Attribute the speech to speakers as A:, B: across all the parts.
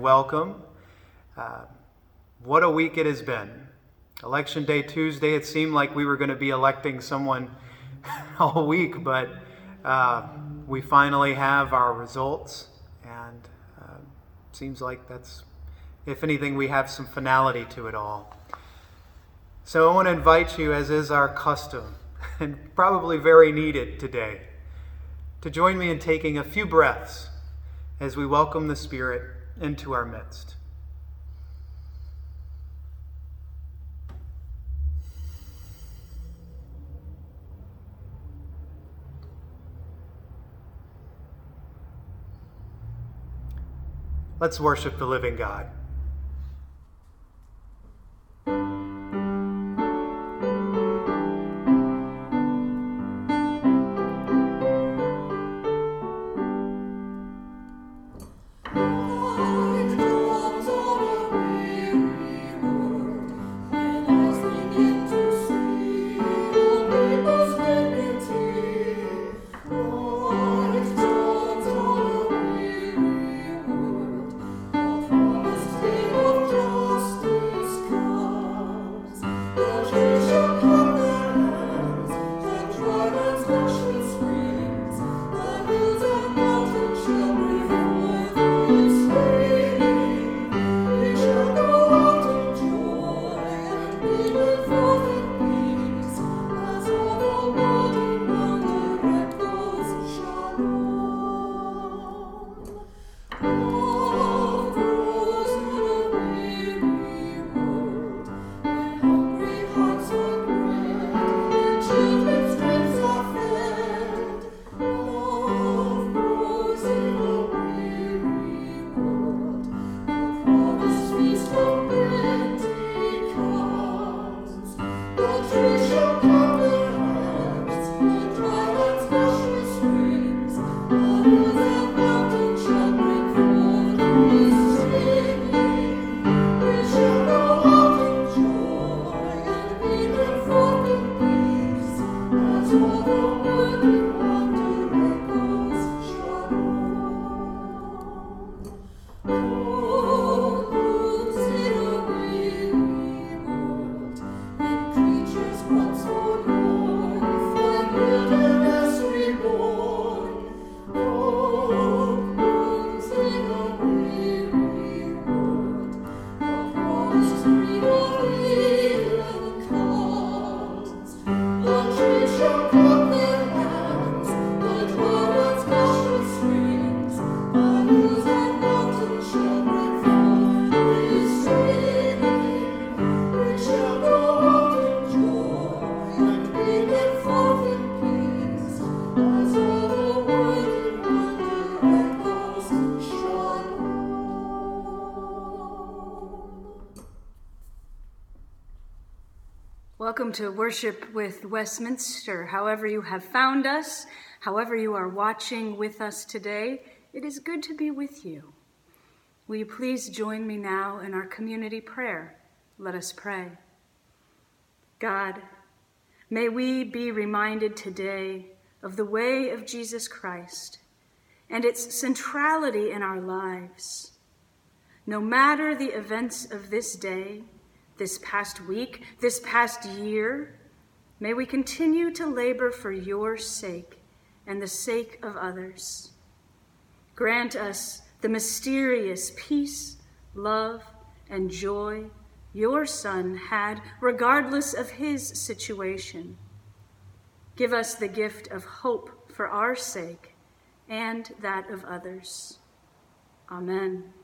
A: welcome. Uh, what a week it has been. Election Day Tuesday, it seemed like we were going to be electing someone all week, but uh, we finally have our results, and uh, seems like that's, if anything, we have some finality to it all. So I want to invite you, as is our custom, and probably very needed today, to join me in taking a few breaths as we welcome the Spirit into our midst. Let's worship the living God.
B: Welcome to Worship with Westminster. However, you have found us, however, you are watching with us today, it is good to be with you. Will you please join me now in our community prayer? Let us pray. God, may we be reminded today of the way of Jesus Christ and its centrality in our lives. No matter the events of this day, this past week, this past year. May we continue to labor for your sake and the sake of others. Grant us the mysterious peace, love, and joy your Son had, regardless of his situation. Give us the gift of hope for our sake and that of others. Amen.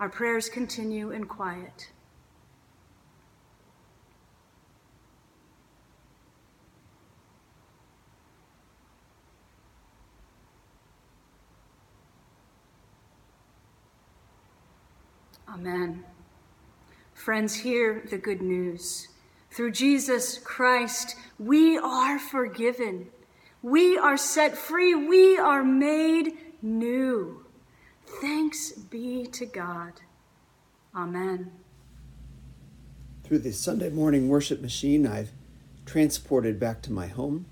B: Our prayers continue in quiet. Amen. Friends, hear the good news. Through Jesus Christ, we are forgiven. We are set free. We are made new. Thanks be to God. Amen.
C: Through the Sunday morning worship machine, I've transported back to my home.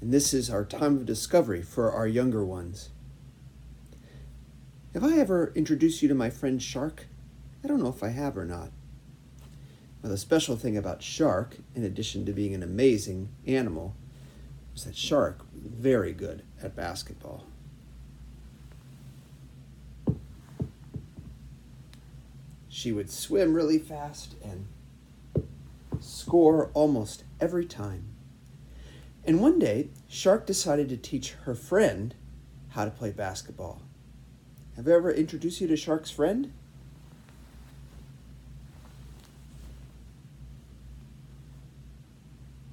C: And this is our time of discovery for our younger ones. Have I ever introduced you to my friend Shark? I don't know if I have or not. Well, the special thing about Shark, in addition to being an amazing animal, was that Shark was very good at basketball. She would swim really fast and score almost every time. And one day, Shark decided to teach her friend how to play basketball. Have I ever introduced you to Shark's friend?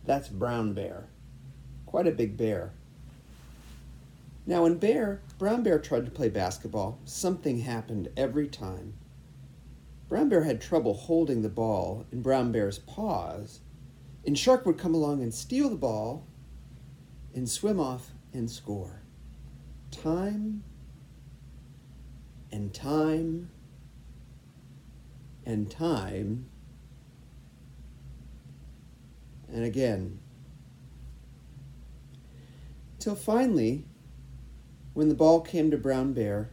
C: That's Brown Bear. Quite a big bear. Now, when Bear, Brown Bear tried to play basketball, something happened every time. Brown Bear had trouble holding the ball in Brown Bear's paws, and Shark would come along and steal the ball and swim off and score. Time and time and time and again. Till finally, when the ball came to Brown Bear,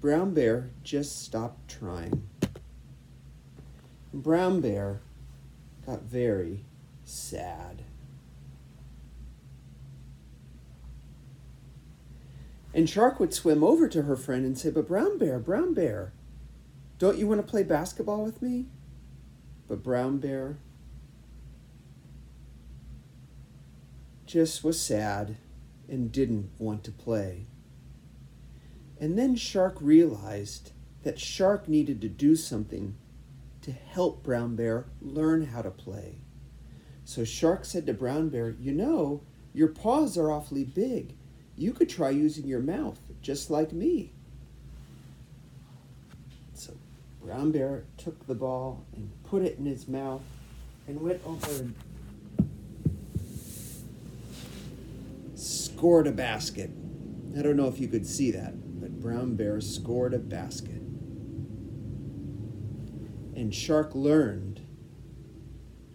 C: Brown Bear just stopped trying. Brown Bear got very sad. And Shark would swim over to her friend and say, But Brown Bear, Brown Bear, don't you want to play basketball with me? But Brown Bear just was sad and didn't want to play. And then Shark realized that Shark needed to do something to help Brown Bear learn how to play. So Shark said to Brown Bear, You know, your paws are awfully big. You could try using your mouth, just like me. So Brown Bear took the ball and put it in his mouth and went over and scored a basket. I don't know if you could see that, but Brown Bear scored a basket. And Shark learned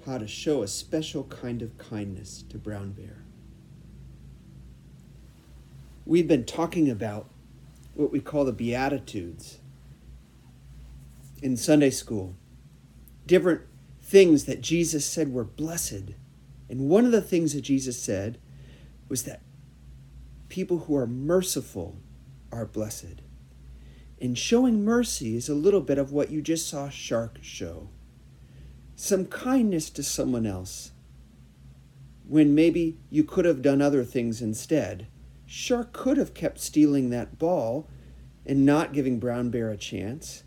C: how to show a special kind of kindness to Brown Bear. We've been talking about what we call the Beatitudes in Sunday school, different things that Jesus said were blessed. And one of the things that Jesus said was that people who are merciful are blessed. And showing mercy is a little bit of what you just saw Shark show some kindness to someone else when maybe you could have done other things instead. Shark could have kept stealing that ball and not giving Brown Bear a chance.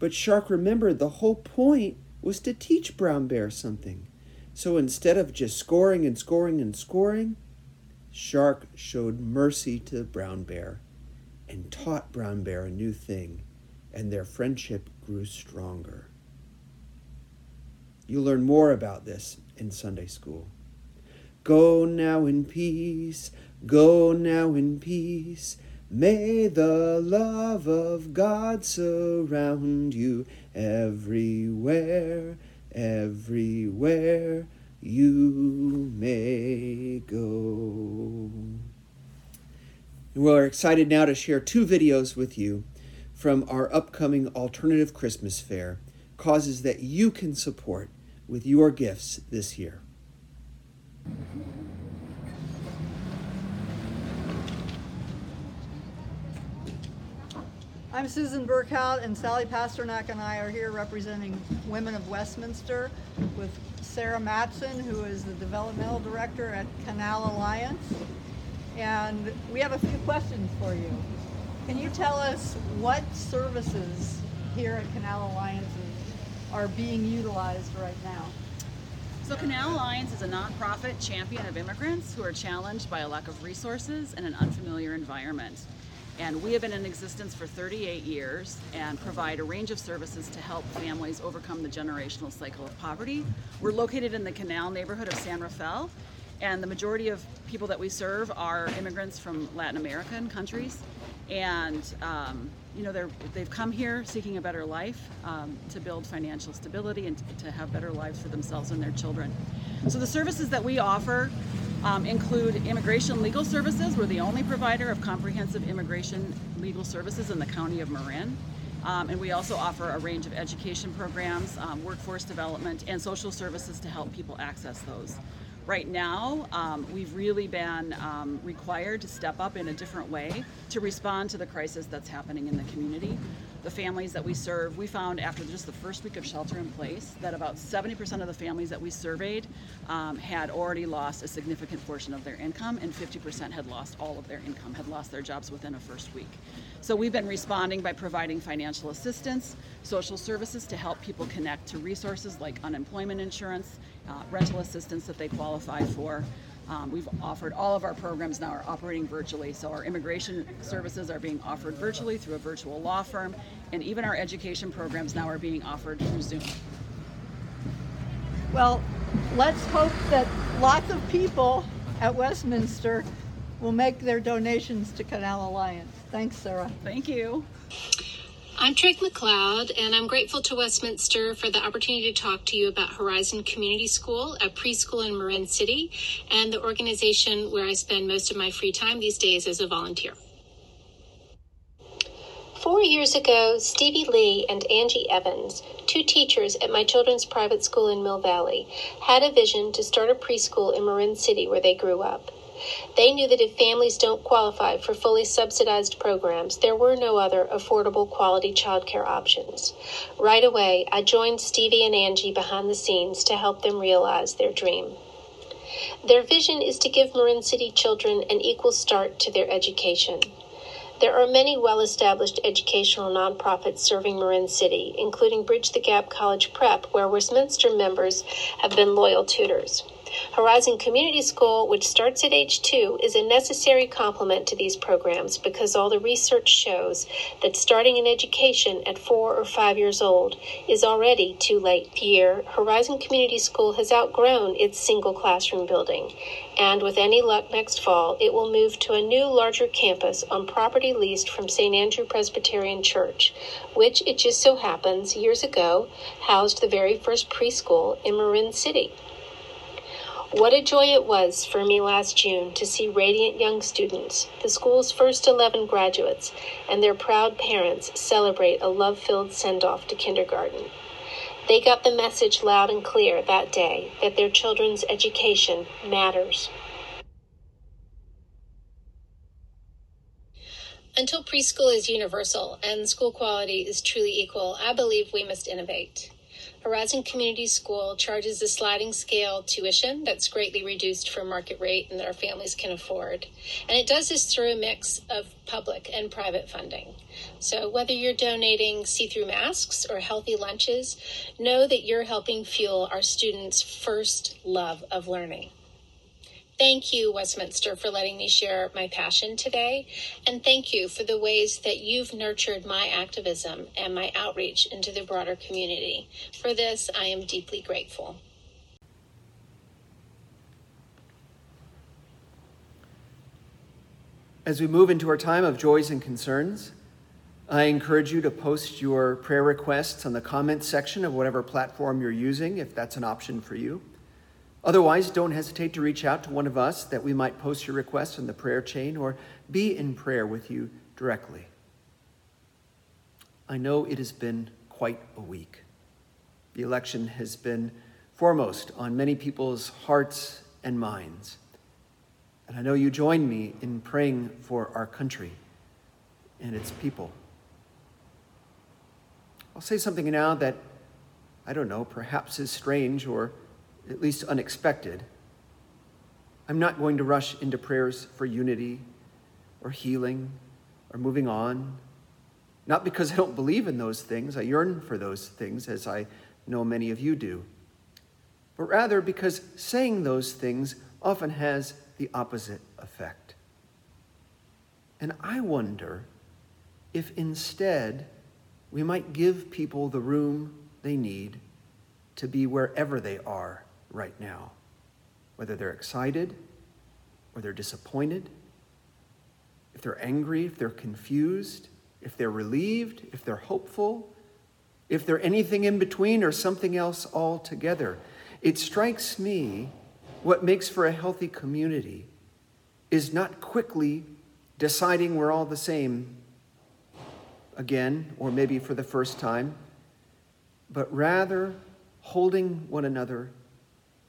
C: But Shark remembered the whole point was to teach Brown Bear something. So instead of just scoring and scoring and scoring, Shark showed mercy to Brown Bear and taught Brown Bear a new thing, and their friendship grew stronger. You'll learn more about this in Sunday school. Go now in peace, go now in peace. May the love of God surround you everywhere, everywhere you may go. We're excited now to share two videos with you from our upcoming Alternative Christmas Fair, causes that you can support with your gifts this year.
D: I'm Susan Burkhout, and Sally Pasternak and I are here representing Women of Westminster with Sarah Matson, who is the Developmental Director at Canal Alliance. And we have a few questions for you. Can you tell us what services here at Canal Alliance are being utilized right now?
E: So Canal Alliance is a nonprofit champion of immigrants who are challenged by a lack of resources and an unfamiliar environment. And we have been in existence for 38 years and provide a range of services to help families overcome the generational cycle of poverty. We're located in the Canal neighborhood of San Rafael, and the majority of people that we serve are immigrants from Latin American countries. And um, you know, they're, they've come here seeking a better life, um, to build financial stability and to, to have better lives for themselves and their children. So the services that we offer um, include immigration legal services. We're the only provider of comprehensive immigration legal services in the county of Marin. Um, and we also offer a range of education programs, um, workforce development, and social services to help people access those. Right now, um, we've really been um, required to step up in a different way to respond to the crisis that's happening in the community. The families that we serve, we found after just the first week of shelter in place that about 70% of the families that we surveyed um, had already lost a significant portion of their income, and 50% had lost all of their income, had lost their jobs within a first week. So we've been responding by providing financial assistance, social services to help people connect to resources like unemployment insurance, uh, rental assistance that they qualify for. Um, we've offered all of our programs now are operating virtually, so our immigration services are being offered virtually through a virtual law firm, and even our education programs now are being offered through Zoom.
D: Well, let's hope that lots of people at Westminster will make their donations to Canal Alliance. Thanks, Sarah.
E: Thank you.
F: I'm Trig McLeod, and I'm grateful to Westminster for the opportunity to talk to you about Horizon Community School, a preschool in Marin City, and the organization where I spend most of my free time these days as a volunteer. Four years ago, Stevie Lee and Angie Evans, two teachers at my children's private school in Mill Valley, had a vision to start a preschool in Marin City where they grew up. They knew that if families don't qualify for fully subsidized programs, there were no other affordable quality childcare options. Right away, I joined Stevie and Angie behind the scenes to help them realize their dream. Their vision is to give Marin City children an equal start to their education. There are many well established educational nonprofits serving Marin City, including Bridge the Gap College Prep, where Westminster members have been loyal tutors. Horizon Community School, which starts at age two, is a necessary complement to these programs because all the research shows that starting an education at four or five years old is already too late. Year, Horizon Community School has outgrown its single classroom building, and with any luck next fall, it will move to a new, larger campus on property leased from St. Andrew Presbyterian Church, which, it just so happens, years ago housed the very first preschool in Marin City. What a joy it was for me last June to see radiant young students, the school's first 11 graduates, and their proud parents celebrate a love filled send off to kindergarten. They got the message loud and clear that day that their children's education matters. Until preschool is universal and school quality is truly equal, I believe we must innovate. Horizon Community School charges a sliding scale tuition that's greatly reduced from market rate and that our families can afford. And it does this through a mix of public and private funding. So whether you're donating see through masks or healthy lunches, know that you're helping fuel our students' first love of learning. Thank you, Westminster, for letting me share my passion today. And thank you for the ways that you've nurtured my activism and my outreach into the broader community. For this, I am deeply grateful.
C: As we move into our time of joys and concerns, I encourage you to post your prayer requests on the comments section of whatever platform you're using, if that's an option for you. Otherwise, don't hesitate to reach out to one of us that we might post your request in the prayer chain or be in prayer with you directly. I know it has been quite a week. The election has been foremost on many people's hearts and minds. And I know you join me in praying for our country and its people. I'll say something now that, I don't know, perhaps is strange or at least unexpected. I'm not going to rush into prayers for unity or healing or moving on. Not because I don't believe in those things, I yearn for those things, as I know many of you do, but rather because saying those things often has the opposite effect. And I wonder if instead we might give people the room they need to be wherever they are right now, whether they're excited or they're disappointed, if they're angry, if they're confused, if they're relieved, if they're hopeful, if they're anything in between or something else altogether. It strikes me what makes for a healthy community is not quickly deciding we're all the same again, or maybe for the first time, but rather holding one another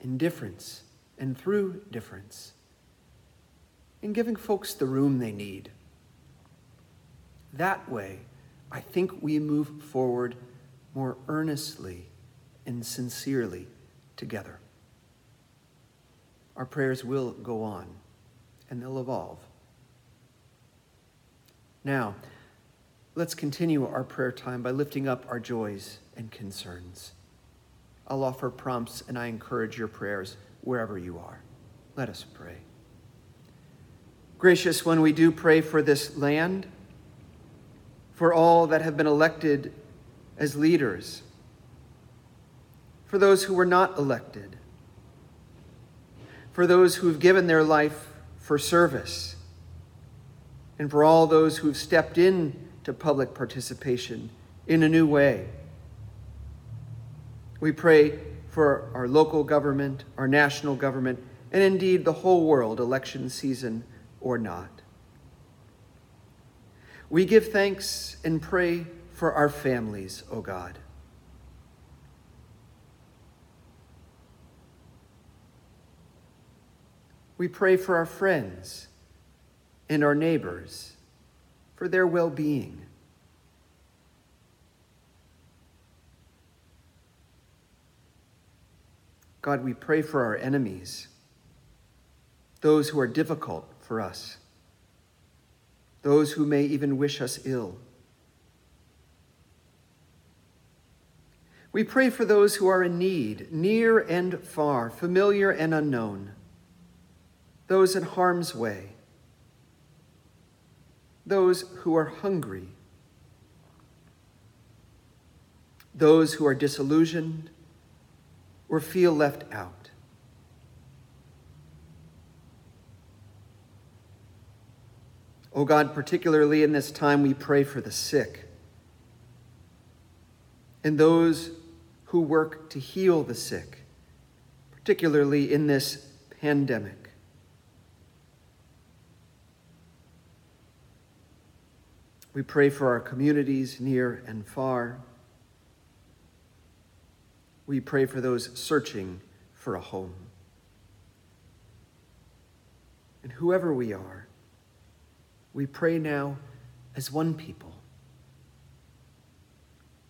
C: in difference and through difference, and giving folks the room they need. That way, I think we move forward more earnestly and sincerely together. Our prayers will go on and they'll evolve. Now, let's continue our prayer time by lifting up our joys and concerns. I'll offer prompts and I encourage your prayers wherever you are. Let us pray. Gracious, when we do pray for this land, for all that have been elected as leaders, for those who were not elected, for those who have given their life for service, and for all those who have stepped in to public participation in a new way. We pray for our local government, our national government, and indeed the whole world, election season or not. We give thanks and pray for our families, O God. We pray for our friends and our neighbors, for their well being. God, we pray for our enemies, those who are difficult for us, those who may even wish us ill. We pray for those who are in need, near and far, familiar and unknown those in harm's way, those who are hungry, those who are disillusioned or feel left out. Oh God, particularly in this time, we pray for the sick and those who work to heal the sick, particularly in this pandemic. We pray for our communities near and far. We pray for those searching for a home. And whoever we are, we pray now as one people,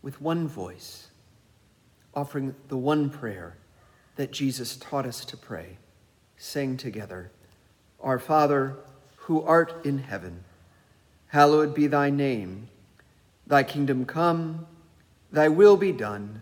C: with one voice, offering the one prayer that Jesus taught us to pray, saying together, Our Father, who art in heaven, hallowed be thy name. Thy kingdom come, thy will be done,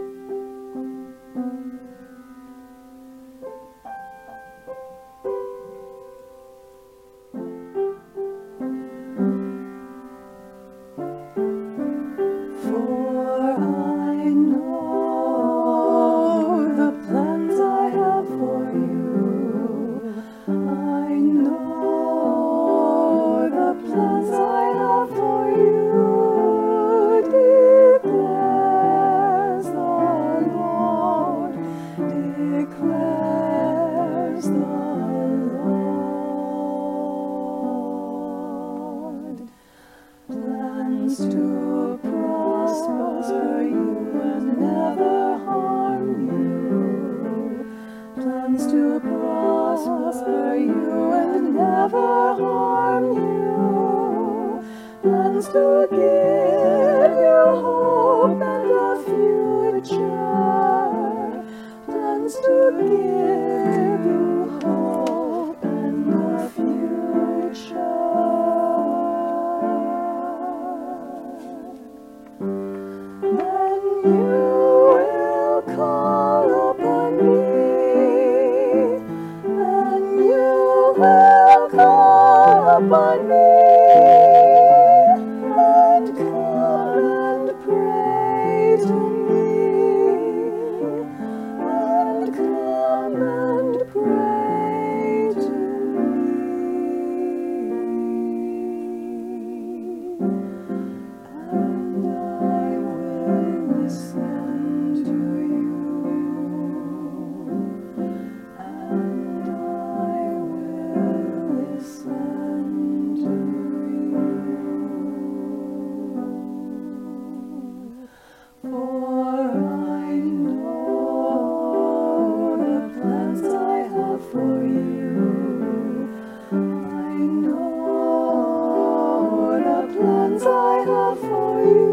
G: foi.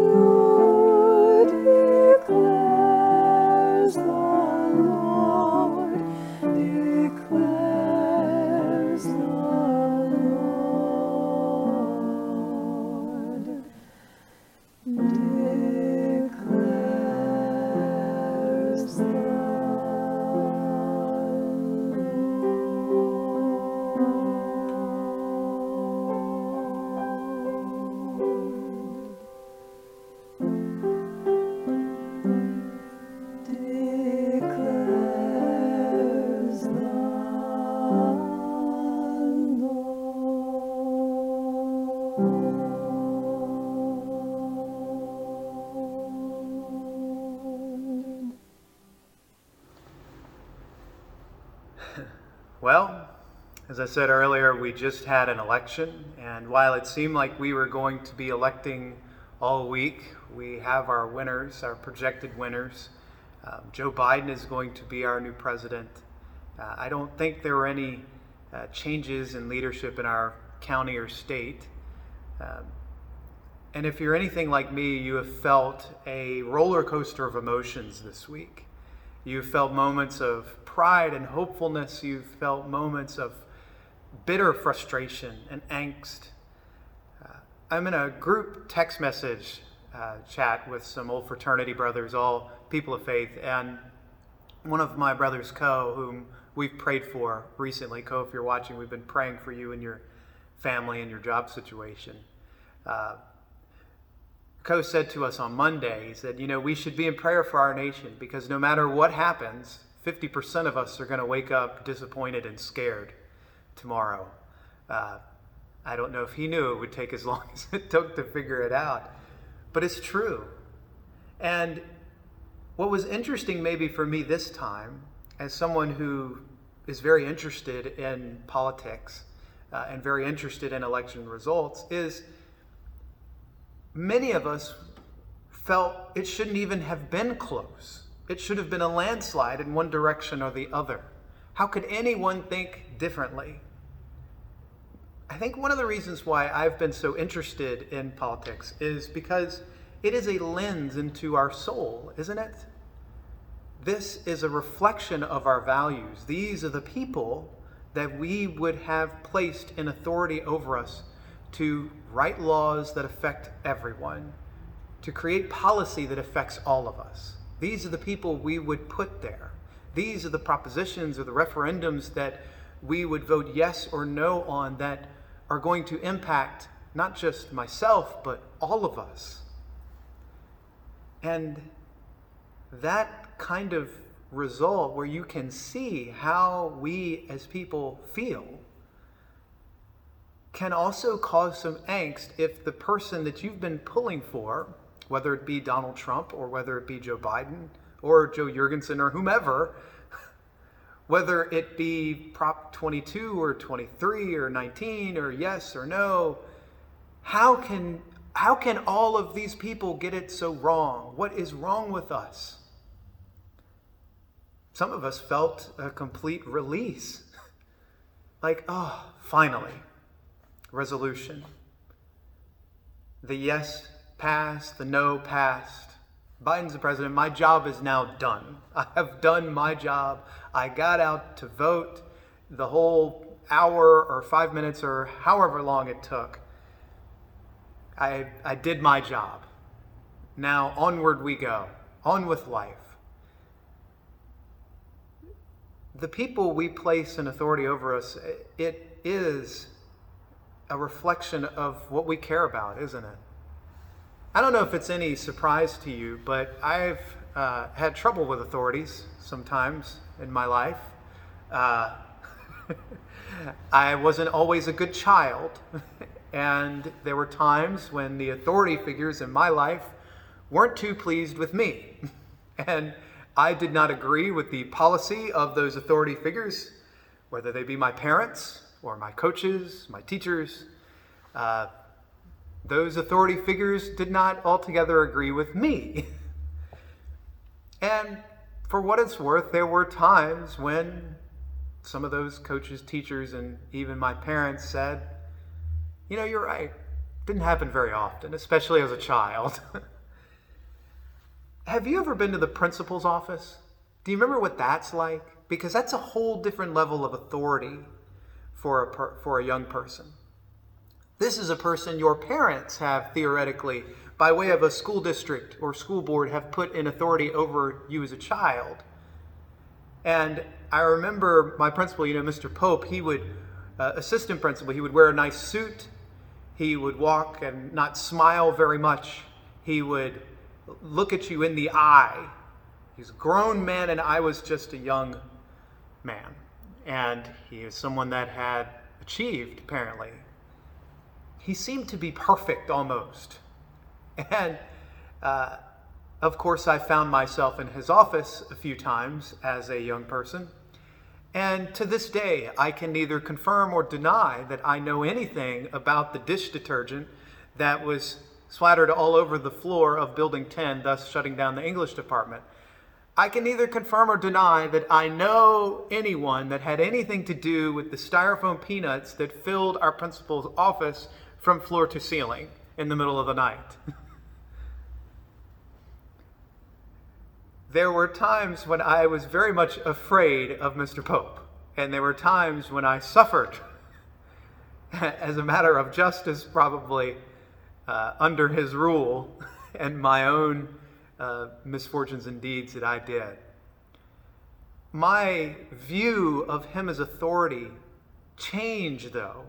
G: Said earlier, we just had an election, and while it seemed like we were going to be electing all week, we have our winners, our projected winners. Um, Joe Biden is going to be our new president. Uh, I don't think there were any uh, changes in leadership in our county or state. Um, and if you're anything like me, you have felt a roller coaster of emotions this week. You've felt moments of pride and hopefulness. You've felt moments of bitter frustration and angst. Uh, I'm in a group text message uh, chat with some old fraternity brothers, all people of faith, and one of my brothers, Co, whom we've prayed for recently. Co, if you're watching, we've been praying for you and your family and your job situation. Uh, Co said to us on Monday, he said, You know, we should be in prayer for our nation because no matter what happens, 50% of us are going to wake up disappointed and scared tomorrow. Uh, I don't know if he knew it would take as long as it took to figure it out, but it's true. And what was interesting, maybe for me this time, as someone who is very interested in politics uh, and very interested in election results, is many of us felt it shouldn't even have been close. It should have been a landslide in one direction or the other. How could anyone think differently? I think one of the reasons why I've been so interested in politics is because it is a lens into our soul, isn't it? This is a reflection of our values. These are the people that we would have placed in authority over us to write laws that affect everyone, to create policy that affects all of us. These are the people we would put there. These are the propositions or the referendums that we would vote yes or no on that are going to impact not just myself, but all of us. And that kind of result, where you can see how we as people feel, can also cause some angst if the person that you've been pulling for, whether it be Donald Trump or whether it be Joe Biden or Jo Jorgensen or whomever, whether it be Prop 22 or 23 or 19 or yes or no, how can how can all of these people get it so wrong? What is wrong with us? Some of us felt a complete release. like, oh, finally, resolution. The yes passed, the no passed. Biden's the president. My job is now done. I have done my job. I got out to vote the whole hour or five minutes or however long it took. I, I did my job. Now onward we go, on with life. The people we place in authority over us, it is a reflection of what we care about, isn't it? I don't know if it's any surprise to you, but I've uh, had trouble with authorities sometimes in my life. Uh, I wasn't always a good child, and there were times when the authority figures in my life weren't too pleased with me. and I did not agree with the policy of those authority figures, whether they be my parents or my coaches, my teachers. Uh, those authority figures did not altogether agree with me. and for what it's worth, there were times when some of those coaches, teachers, and even my parents said, You know, you're right. Didn't happen very often, especially as a child. Have you ever been to the principal's office? Do you remember what that's like? Because that's a whole different level of authority for a, per, for a young person. This is a person your parents have theoretically, by way of a school district or school board, have put in authority over you as a child. And I remember my principal, you know, Mr. Pope, he would, uh, assistant principal, he would wear a nice suit. He would walk and not smile very much. He would look at you in the eye. He's a grown man, and I was just a young man. And he was someone that had achieved, apparently, he seemed to be perfect almost. And uh, of course, I found myself in his office a few times as a young person. And to this day, I can neither confirm or deny that I know anything about the dish detergent that was splattered all over the floor of Building 10, thus shutting down the English department. I can neither confirm or deny that I know anyone that had anything to do with the styrofoam peanuts that filled our principal's office from floor to ceiling in the middle of the night. there were times when I was very much afraid of Mr. Pope, and there were times when I suffered, as a matter of justice, probably uh, under his rule and my own uh, misfortunes and deeds that I did. My view of him as authority changed, though.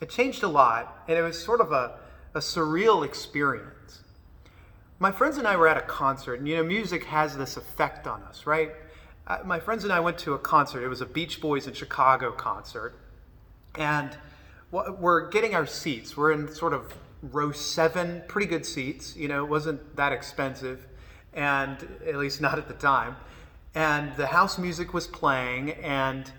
G: It changed a lot, and it was sort of a, a surreal experience my friends and I were at a concert, and you know, music has this effect on us, right? Uh, my friends and I went to a concert. It was a Beach Boys in Chicago concert, and we're getting our seats. We're in sort of row seven, pretty good seats. You know, it wasn't that expensive, and at least not at the time. And the house music was playing, and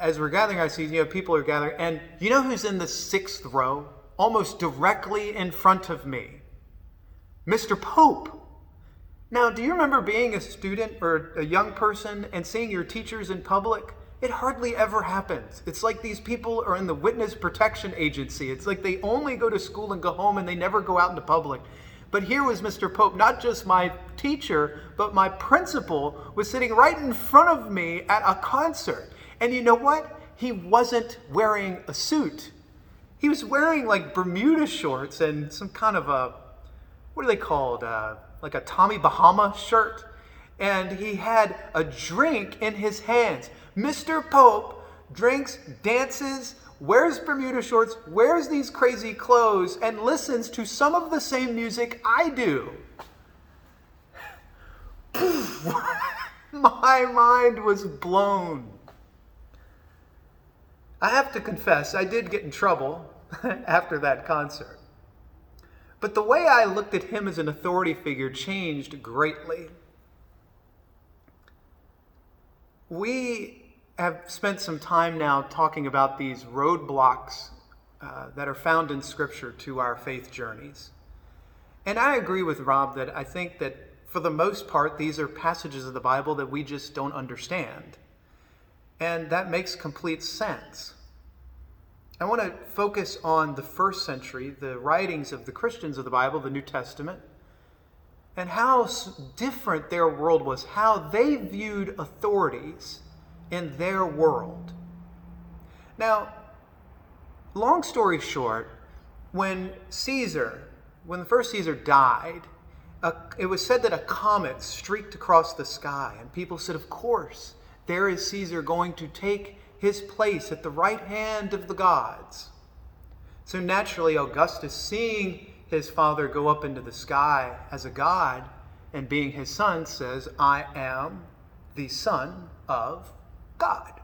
G: as we're gathering I see you know, people are gathering, and you know who's in the sixth row, almost directly in front of me Mr. Pope. Now, do you remember being a student or a young person and seeing your teachers in public? It hardly ever happens. It's like these people are in the Witness Protection Agency. It's like they only go to school and go home and they never go out into public. But here was Mr. Pope, not just my teacher, but my principal was sitting right in front of me at a concert. And you know what? He wasn't wearing a suit. He was wearing like Bermuda shorts and some kind of a what are they called? Uh, like a Tommy Bahama shirt. And he had a drink in his hands. Mr. Pope drinks, dances, wears Bermuda shorts, wears these crazy clothes, and listens to some of the same music I do. My mind was blown. I have to confess, I did get in trouble after that concert. But the way I looked at him as an authority figure changed greatly. We have spent some time now talking about these roadblocks uh, that are found in Scripture to our faith journeys. And I agree with Rob that I think that for the most part, these are passages of the Bible that we just don't understand. And that makes complete sense. I want to focus on the first century, the writings of the Christians of the Bible, the New Testament, and how different their world was, how they viewed authorities in their world. Now, long story short, when Caesar, when the first Caesar died, a, it was said that a comet streaked across the sky, and people said, Of course, there is Caesar going to take his place at the right hand of the gods. So naturally, Augustus, seeing his father go up into the sky as a god and being his son, says, I am the son of God.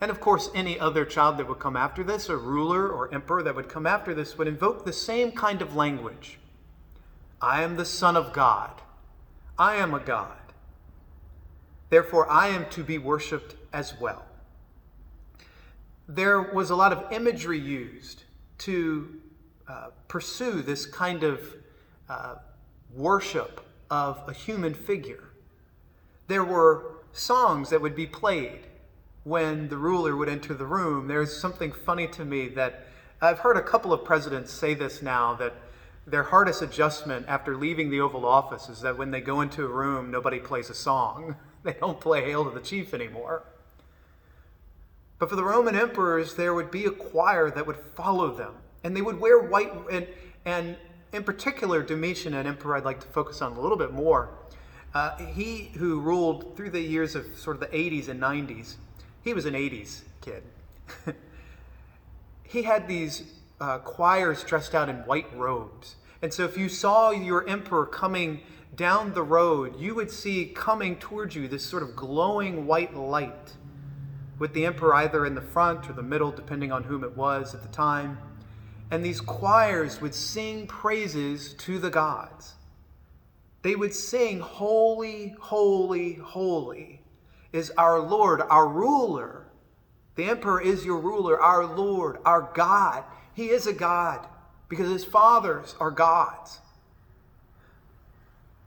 G: And of course, any other child that would come after this, a ruler or emperor that would come after this, would invoke the same kind of language I am the Son of God. I am a God. Therefore, I am to be worshiped as well. There was a lot of imagery used to uh, pursue this kind of uh, worship of a human figure. There were songs that would be played when the ruler would enter the room. There's something funny to me that I've heard a couple of presidents say this now that their hardest adjustment after leaving the Oval Office is that when they go into a room, nobody plays a song. They don't play Hail to the Chief anymore. But for the Roman emperors, there would be a choir that would follow them, and they would wear white. And, and in particular, Domitian, an emperor I'd like to focus on a little bit more, uh, he who ruled through the years of sort of the 80s and 90s, he was an 80s kid. he had these uh, choirs dressed out in white robes. And so if you saw your emperor coming down the road, you would see coming towards you this sort of glowing white light, with the emperor either in the front or the middle, depending on whom it was at the time. And these choirs would sing praises to the gods. They would sing, Holy, Holy, Holy is our Lord, our ruler. The emperor is your ruler, our Lord, our God. He is a God because his fathers are gods.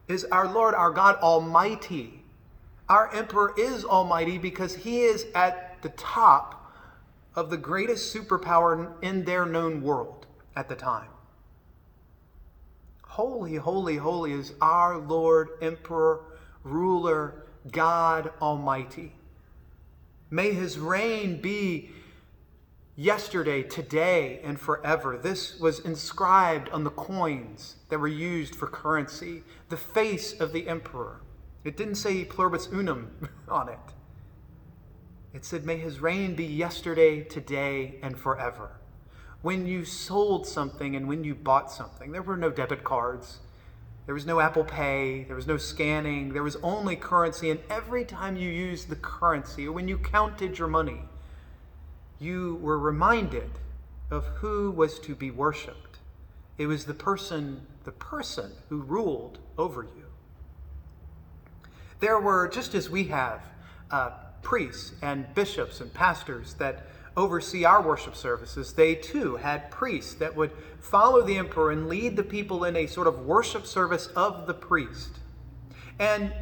G: Is our Lord, our God, Almighty. Our emperor is Almighty because he is at the top of the greatest superpower in their known world at the time. Holy, holy, holy is our Lord, Emperor, Ruler, God Almighty. May his reign be yesterday, today, and forever. This was inscribed on the coins that were used for currency, the face of the emperor. It didn't say pluribus unum on it. It said, May his reign be yesterday, today, and forever. When you sold something and when you bought something, there were no debit cards. There was no Apple Pay. There was no scanning. There was only currency. And every time you used the currency or when you counted your money, you were reminded of who was to be worshiped. It was the person, the person who ruled over you. There were, just as we have, uh, priests and bishops and pastors that oversee our worship services, they too had priests that would follow the emperor and lead the people in a sort of worship service of the priest. And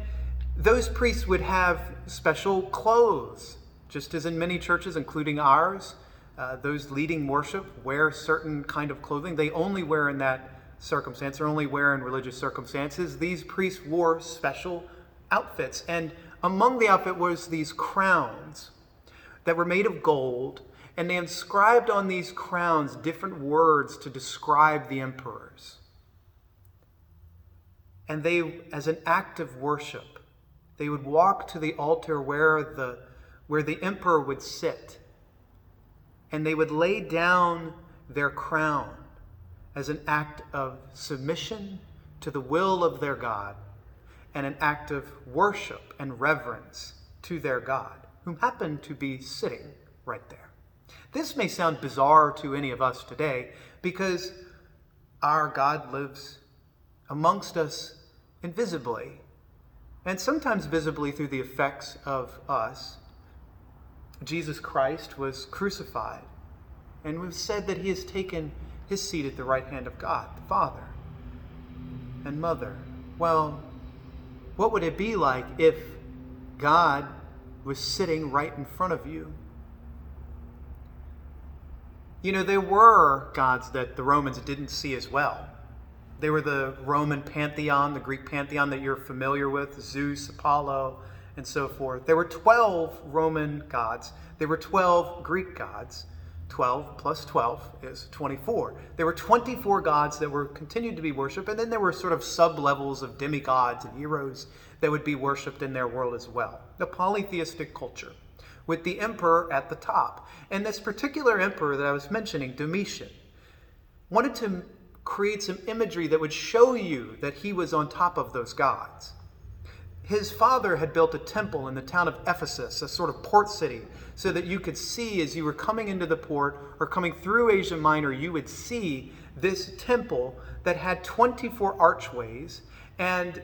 G: those priests would have special clothes just as in many churches, including ours, uh, those leading worship wear certain kind of clothing they only wear in that circumstance or only wear in religious circumstances. These priests wore special outfits, and among the outfit was these crowns that were made of gold, and they inscribed on these crowns different words to describe the emperors. And they, as an act of worship, they would walk to the altar where the where the emperor would sit, and they would lay down their crown as an act of submission to the will of their God and an act of worship and reverence to their God, whom happened to be sitting right there. This may sound bizarre to any of us today because our God lives amongst us invisibly, and sometimes visibly through the effects of us Jesus Christ was crucified, and we've said that he has taken his seat at the right hand of God, the Father and Mother. Well, what would it be like if God was sitting right in front of you? You know, there were gods that the Romans didn't see as well. They were the Roman pantheon, the Greek pantheon that you're familiar with Zeus, Apollo, and so forth. There were 12 Roman gods, there were 12 Greek gods. 12 plus 12 is 24. There were 24 gods that were continued to be worshipped, and then there were sort of sub levels of demigods and heroes that would be worshipped in their world as well. The polytheistic culture, with the emperor at the top. And this particular emperor that I was mentioning, Domitian, wanted to create some imagery that would show you that he was on top of those gods his father had built a temple in the town of Ephesus, a sort of port city, so that you could see as you were coming into the port or coming through Asia Minor, you would see this temple that had 24 archways. And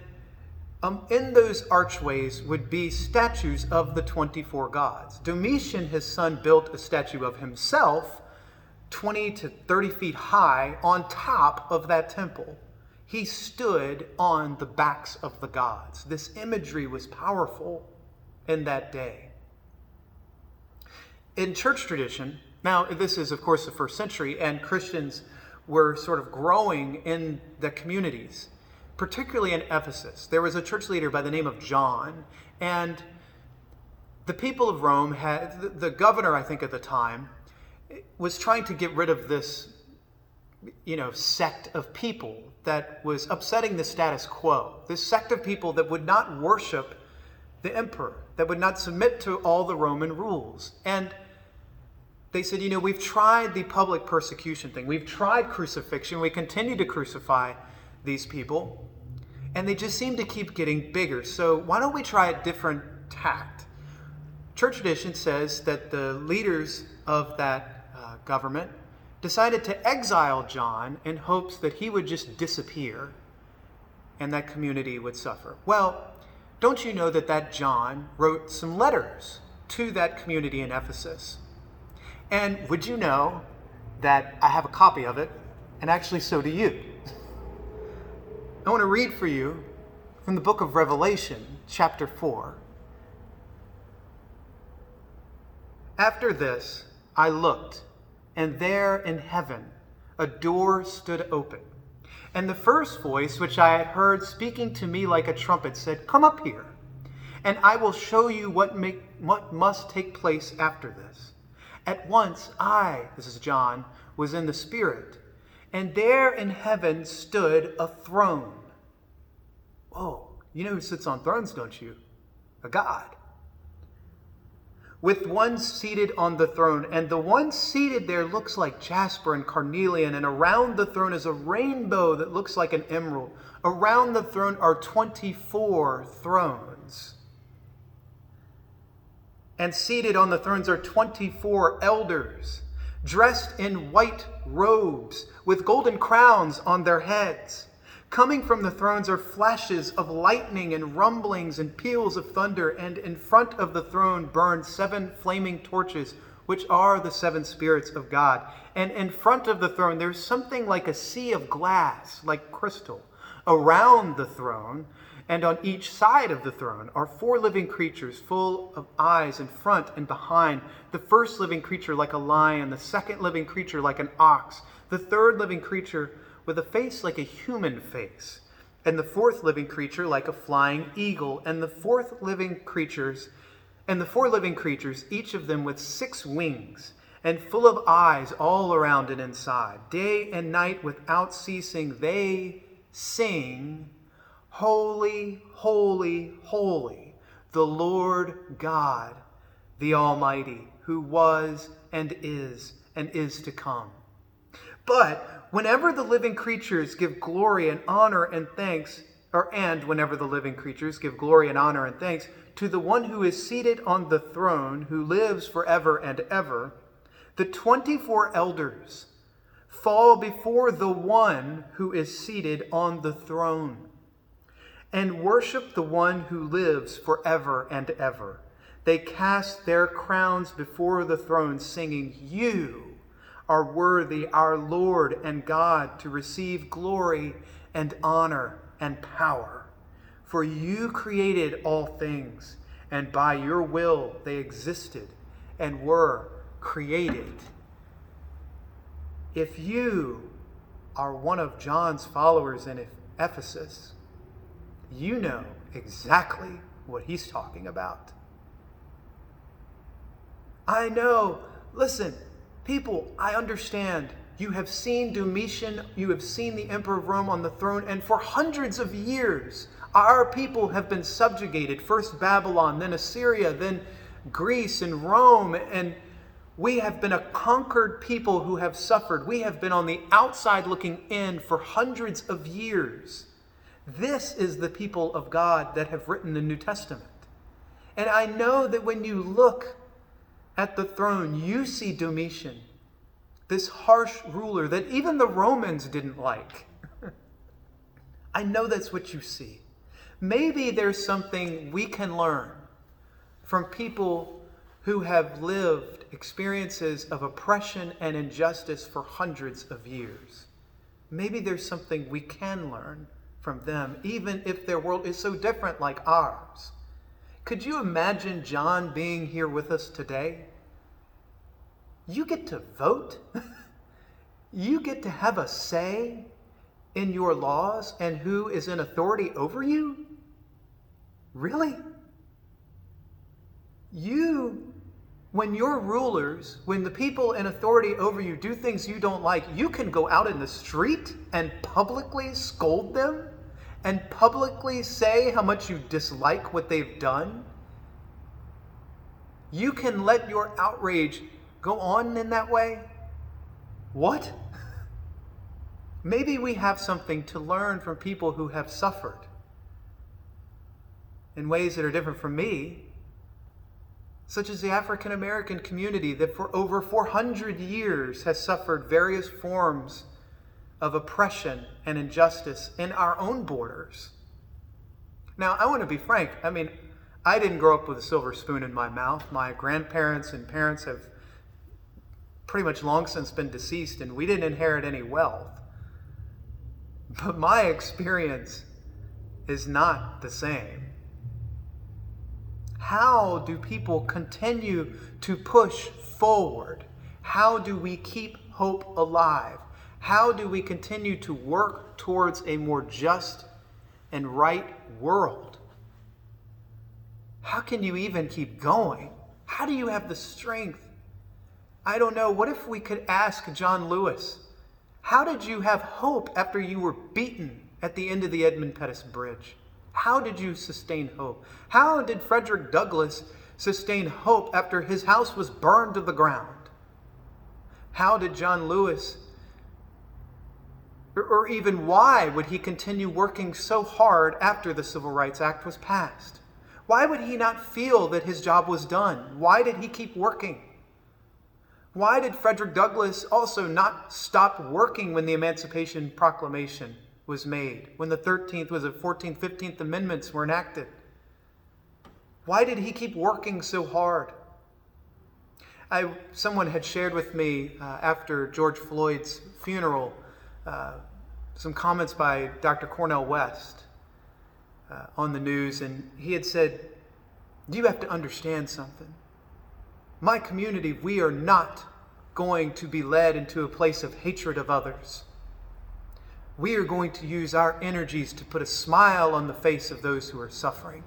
G: um, in those archways would be statues of the 24 gods. Domitian, his son, built a statue of himself 20 to 30 feet high on top of that temple. He stood on the backs of the gods. This imagery was powerful in that day. In church tradition, now this is, of course, the first century, and Christians were sort of growing in the communities, particularly in Ephesus. There was a church leader by the name of John, and the people of Rome had, the governor, I think, at the time, was trying to get rid of this you know, sect of people that was upsetting the status quo. This sect of people that would not worship the emperor, that would not submit to all the Roman rules. And they said, you know, we've tried the public persecution thing. We've tried crucifixion. We continue to crucify these people. And they just seem to keep getting bigger. So why don't we try a different tact? Church tradition says that the leaders of that uh, government decided to exile John in hopes that he would just disappear and that community would suffer. Well, don't you know that that John wrote some letters to that community in Ephesus? And would you know that I have a copy of it, and actually so do you? I want to read for you from the book of Revelation, chapter 4. After this, I looked, and there in heaven a door stood open. And the first voice which I had heard speaking to me like a trumpet said, Come up here, and I will show you what, make, what must take place after this. At once I, this is John, was in the Spirit, and there in heaven stood a throne. Whoa, you know who sits on thrones, don't you? A God with one seated on the throne. And the one seated there looks like jasper and carnelian, and around the throne is a rainbow that looks like an emerald. Around the throne are 24 thrones. And seated on the thrones are 24 elders, dressed in white robes, with golden crowns on their heads. Coming from the thrones are flashes of lightning and rumblings and peals of thunder, and in front of the throne burn seven flaming torches, which are the seven spirits of God. And in front of the throne, there's something like a sea of glass, like crystal. Around the throne, and on each side of the throne, are four living creatures full of eyes in front and behind. The first living creature like a lion, the second living creature like an ox, the third living creature with a face like a human face, and the fourth living creature like a flying eagle, and the fourth living creatures, and the four living creatures, each of them with six wings, and full of eyes all around and inside. Day and night without ceasing, they sing, Holy, holy, holy, the Lord God, the Almighty, who was and is and is to come. But whenever the living creatures give glory and honor and thanks, or and whenever the living creatures give glory and honor and thanks to the one who is seated on the throne, who lives forever and ever, the 24 elders fall before the one who is seated on the throne and worship the one who lives forever and ever. They cast their crowns before the throne, singing, You are worthy, our Lord and God, to receive glory and honor and power. For you created all things, and by your will they existed and were created. If you are one of John's followers in Ephesus, you know exactly what he's talking about. I know, listen, People, I understand. You have seen Domitian, you have seen the Emperor of Rome on the throne, and for hundreds of years, our people have been subjugated. First Babylon, then Assyria, then Greece and Rome, and we have been a conquered people who have suffered. We have been on the outside looking in for hundreds of years. This is the people of God that have written the New Testament. And I know that when you look at the throne, you see Domitian, this harsh ruler that even the Romans didn't like. I know that's what you see. Maybe there's something we can learn from people who have lived experiences of oppression and injustice for hundreds of years. Maybe there's something we can learn from them, even if their world is so different like ours. Could you imagine John being here with us today? You get to vote. you get to have a say in your laws and who is in authority over you? Really? You, when your rulers, when the people in authority over you do things you don't like, you can go out in the street and publicly scold them and publicly say how much you dislike what they've done. You can let your outrage go on in that way? What? Maybe we have something to learn from people who have suffered in ways that are different from me, such as the African American community that for over 400 years has suffered various forms of oppression and injustice in our own borders. Now, I want to be frank. I mean, I didn't grow up with a silver spoon in my mouth. My grandparents and parents have pretty much long since been deceased, and we didn't inherit any wealth. But my experience is not the same. How do people continue to push forward? How do we keep hope alive? How do we continue to work towards a more just and right world? How can you even keep going? How do you have the strength? I don't know. What if we could ask John Lewis, how did you have hope after you were beaten at the end of the Edmund Pettus Bridge? How did you sustain hope? How did Frederick Douglass sustain hope after his house was burned to the ground? How did John Lewis, or, or even why would he continue working so hard after the Civil Rights Act was passed? Why would he not feel that his job was done? Why did he keep working? Why did Frederick Douglass also not stop working when the Emancipation Proclamation was made, when the 13th, was it 14th, 15th Amendments were enacted? Why did he keep working so hard? I, someone had shared with me uh, after George Floyd's funeral uh, some comments by Dr. Cornel West uh, on the news, and he had said, You have to understand something. My community, we are not going to be led into a place of hatred of others. We are going to use our energies to put a smile on the face of those who are suffering.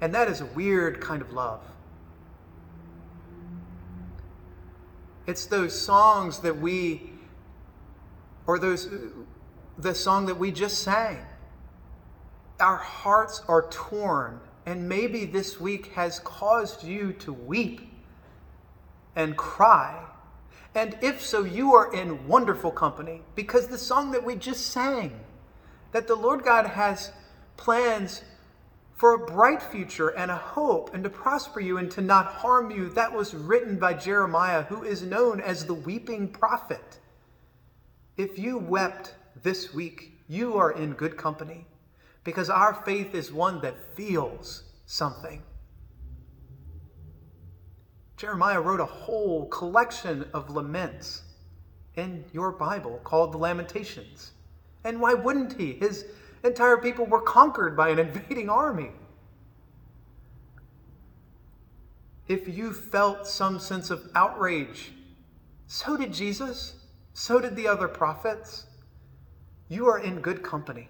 G: And that is a weird kind of love. It's those songs that we, or those, the song that we just sang. Our hearts are torn, and maybe this week has caused you to weep and cry. And if so, you are in wonderful company because the song that we just sang, that the Lord God has plans for a bright future and a hope and to prosper you and to not harm you. That was written by Jeremiah, who is known as the weeping prophet. If you wept this week, you are in good company because our faith is one that feels something. Jeremiah wrote a whole collection of laments in your Bible called the Lamentations. And why wouldn't he? His entire people were conquered by an invading army. If you felt some sense of outrage, so did Jesus, so did the other prophets. You are in good company.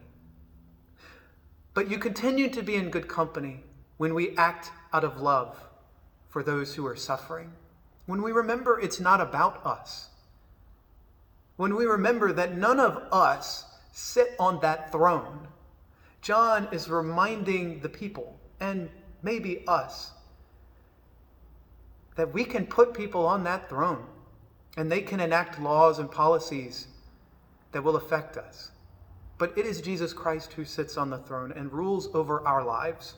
G: But you continue to be in good company when we act out of love for those who are suffering. When we remember it's not about us. When we remember that none of us sit on that throne. John is reminding the people, and maybe us, that we can put people on that throne and they can enact laws and policies that will affect us. But it is Jesus Christ who sits on the throne and rules over our lives.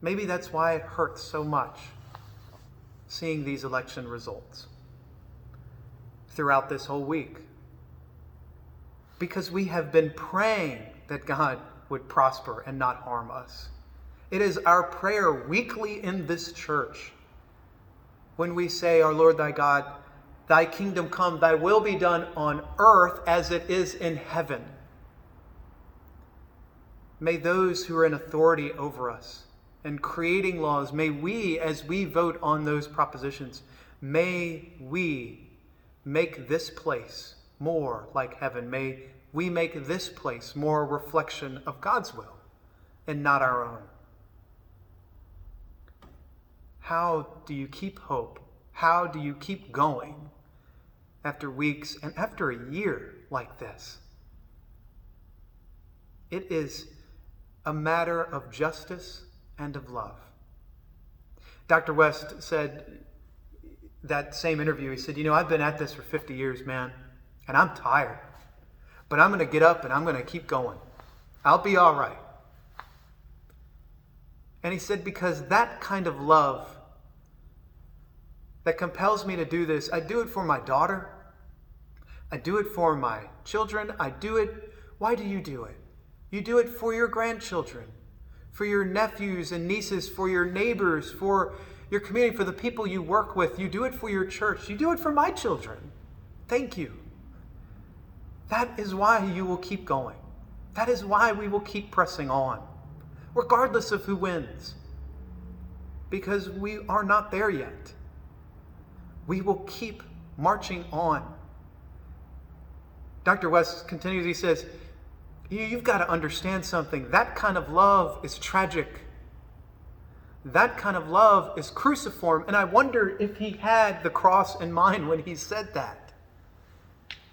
G: Maybe that's why it hurts so much seeing these election results throughout this whole week. Because we have been praying that God would prosper and not harm us. It is our prayer weekly in this church when we say, Our Lord thy God, thy kingdom come, thy will be done on earth as it is in heaven. May those who are in authority over us and creating laws, may we, as we vote on those propositions, may we make this place more like heaven. May we make this place more a reflection of God's will and not our own. How do you keep hope? How do you keep going after weeks and after a year like this? It is a matter of justice and of love. Dr. West said that same interview, he said, You know, I've been at this for 50 years, man, and I'm tired. But I'm going to get up and I'm going to keep going. I'll be all right. And he said, Because that kind of love that compels me to do this, I do it for my daughter, I do it for my children, I do it why do you do it? You do it for your grandchildren, for your nephews and nieces, for your neighbors, for your community, for the people you work with. You do it for your church. You do it for my children. Thank you. That is why you will keep going. That is why we will keep pressing on, regardless of who wins, because we are not there yet. We will keep marching on. Dr. West continues, he says, You've got to understand something. That kind of love is tragic. That kind of love is cruciform. And I wonder if he had the cross in mind when he said that.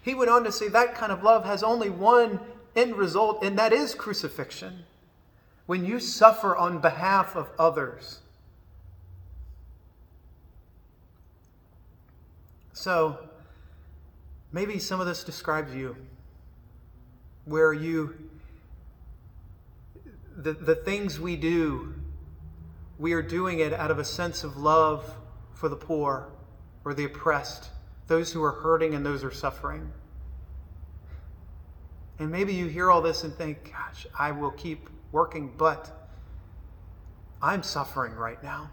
G: He went on to say that kind of love has only one end result, and that is crucifixion. When you suffer on behalf of others. So, maybe some of this describes you, where you, the, the things we do, we are doing it out of a sense of love for the poor or the oppressed those who are hurting and those who are suffering. And maybe you hear all this and think, gosh, I will keep working, but I'm suffering right now.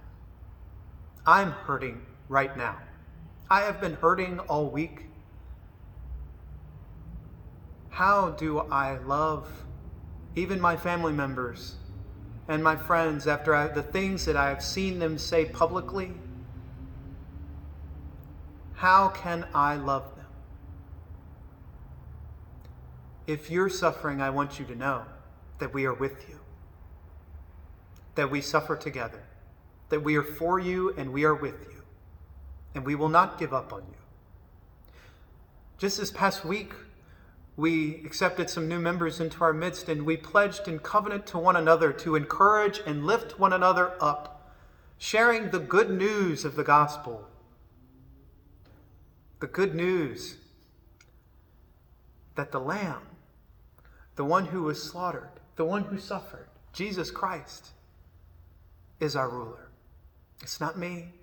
G: I'm hurting right now. I have been hurting all week. How do I love even my family members and my friends after I, the things that I have seen them say publicly? How can I love them? If you're suffering, I want you to know that we are with you, that we suffer together, that we are for you and we are with you, and we will not give up on you. Just this past week, we accepted some new members into our midst and we pledged in covenant to one another to encourage and lift one another up, sharing the good news of the gospel the good news that the Lamb, the one who was slaughtered, the one who suffered, Jesus Christ, is our ruler. It's not me,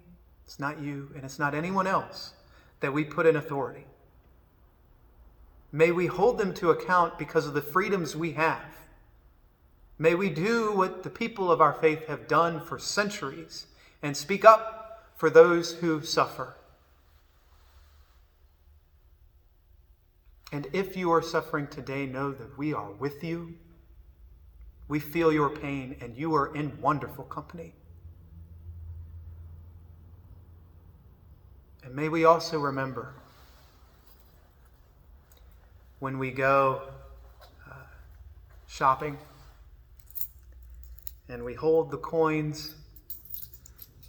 G: it's not you, and it's not anyone else that we put in authority. May we hold them to account because of the freedoms we have. May we do what the people of our faith have done for centuries and speak up for those who suffer. And if you are suffering today, know that we are with you. We feel your pain, and you are in wonderful company. And may we also remember when we go uh, shopping and we hold the coins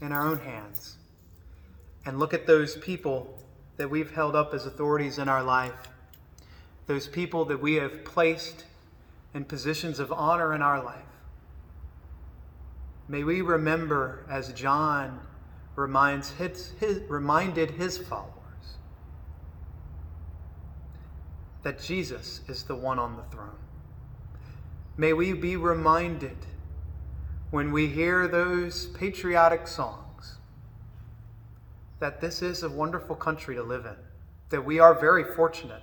G: in our own hands and look at those people that we've held up as authorities in our life those people that we have placed in positions of honor in our life. May we remember, as John reminds his, his, reminded his followers, that Jesus is the one on the throne. May we be reminded when we hear those patriotic songs that this is a wonderful country to live in, that we are very fortunate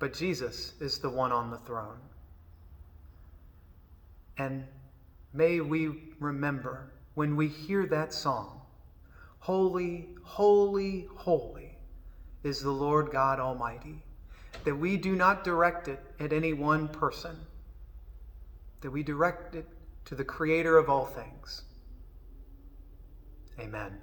G: but Jesus is the one on the throne. And may we remember when we hear that song Holy, holy, holy is the Lord God Almighty, that we do not direct it at any one person, that we direct it to the Creator of all things. Amen.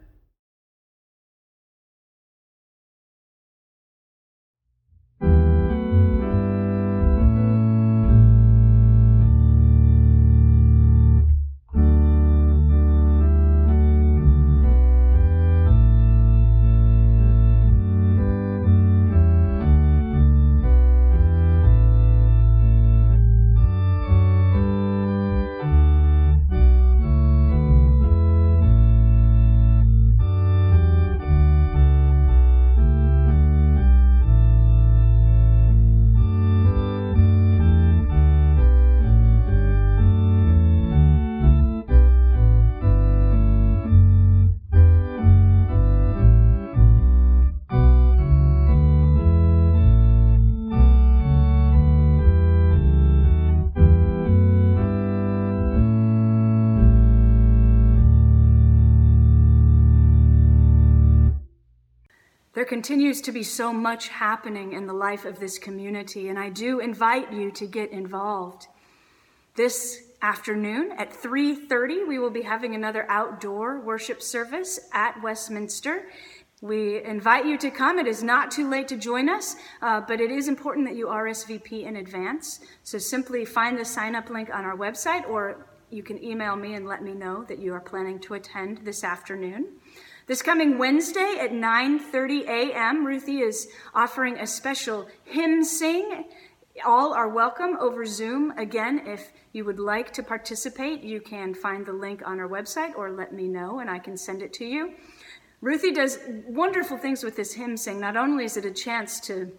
B: There continues to be so much happening in the life of this community, and I do invite you to get involved. This afternoon at 3:30 we will be having another outdoor worship service at Westminster. We invite you to come. It is not too late to join us, uh, but it is important that you RSVP in advance. So simply find the sign up link on our website, or you can email me and let me know that you are planning to attend this afternoon. This coming Wednesday at 9:30 a.m., Ruthie is offering a special hymn sing. All are welcome over Zoom. Again, if you would like to participate, you can find the link on our website or let me know and I can send it to you. Ruthie does wonderful things with this hymn sing. Not only is it a chance to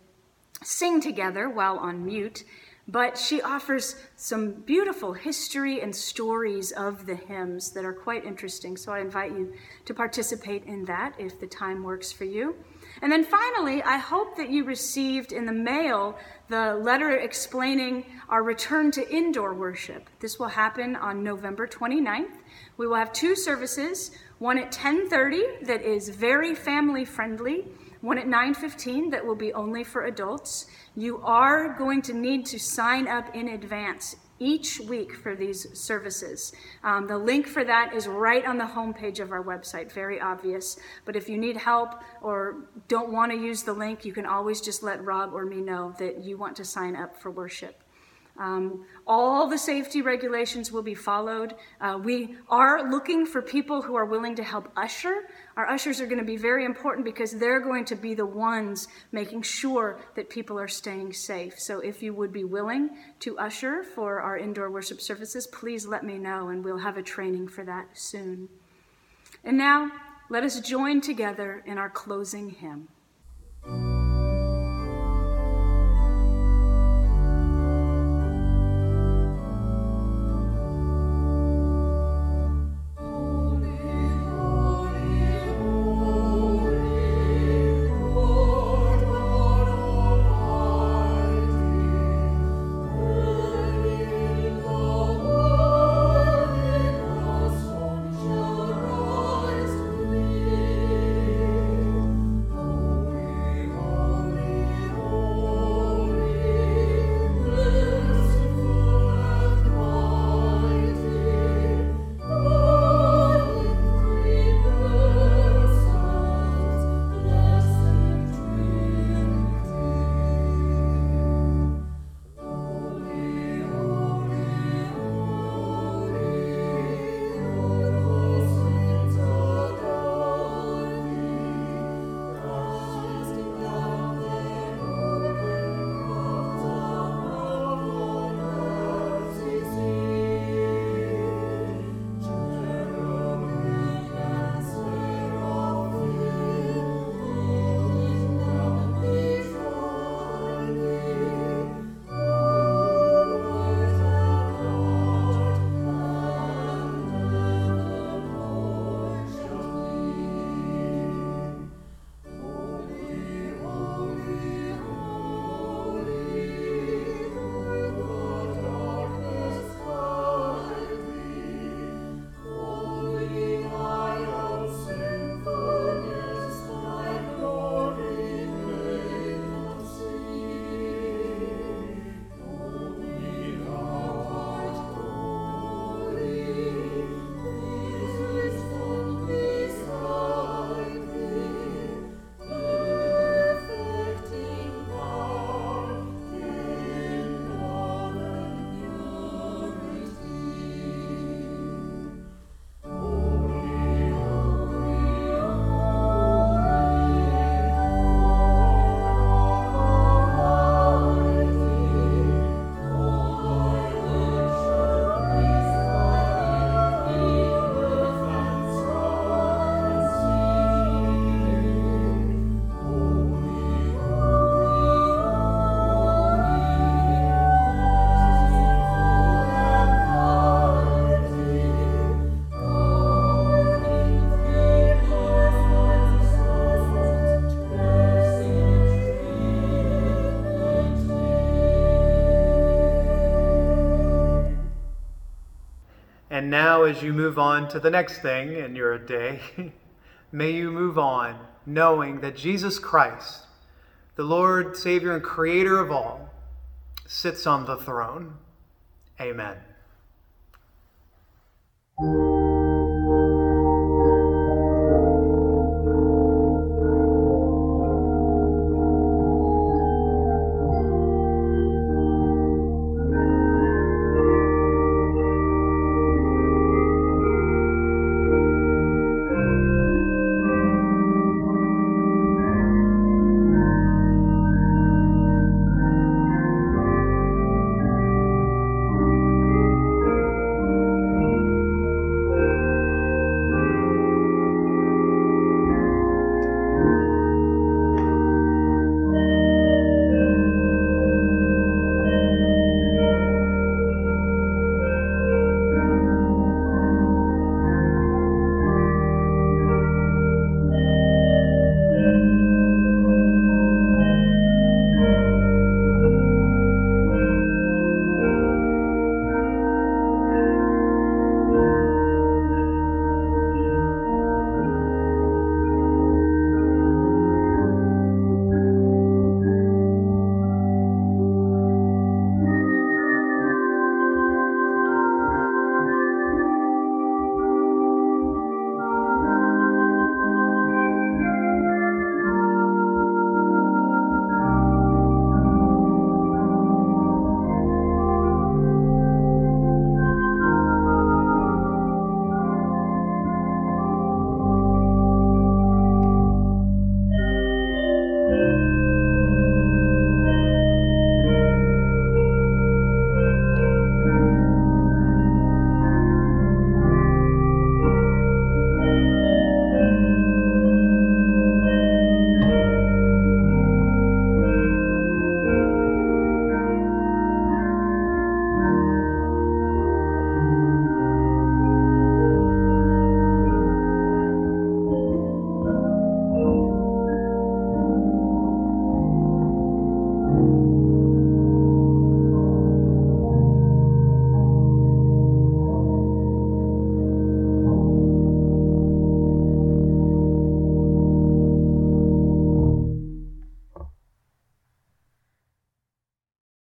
B: sing together while on mute, but she offers some beautiful history and stories of the hymns that are quite interesting. So I invite you to participate in that if the time works for you. And then finally, I hope that you received in the mail the letter explaining our return to indoor worship. This will happen on November 29th. We will have two services, one at 10:30 that is very family friendly, one at 9:15 that will be only for adults. You are going to need to sign up in advance each week for these services. Um, the link for that is right on the homepage of our website, very obvious. But if you need help or don't want to use the link, you can always just let Rob or me know that you want to sign up for worship. Um, all the safety regulations will be followed. Uh, we are looking for people who are willing to help usher. Our ushers are going to be very important because they're going to be the ones making sure that people are staying safe. So if you would be willing to usher for our indoor worship services, please let me know and we'll have a training for that soon. And now, let us join together in our closing hymn.
G: And now, as you move on to the next thing in your day, may you move on knowing that Jesus Christ, the Lord, Savior, and Creator of all, sits on the throne. Amen.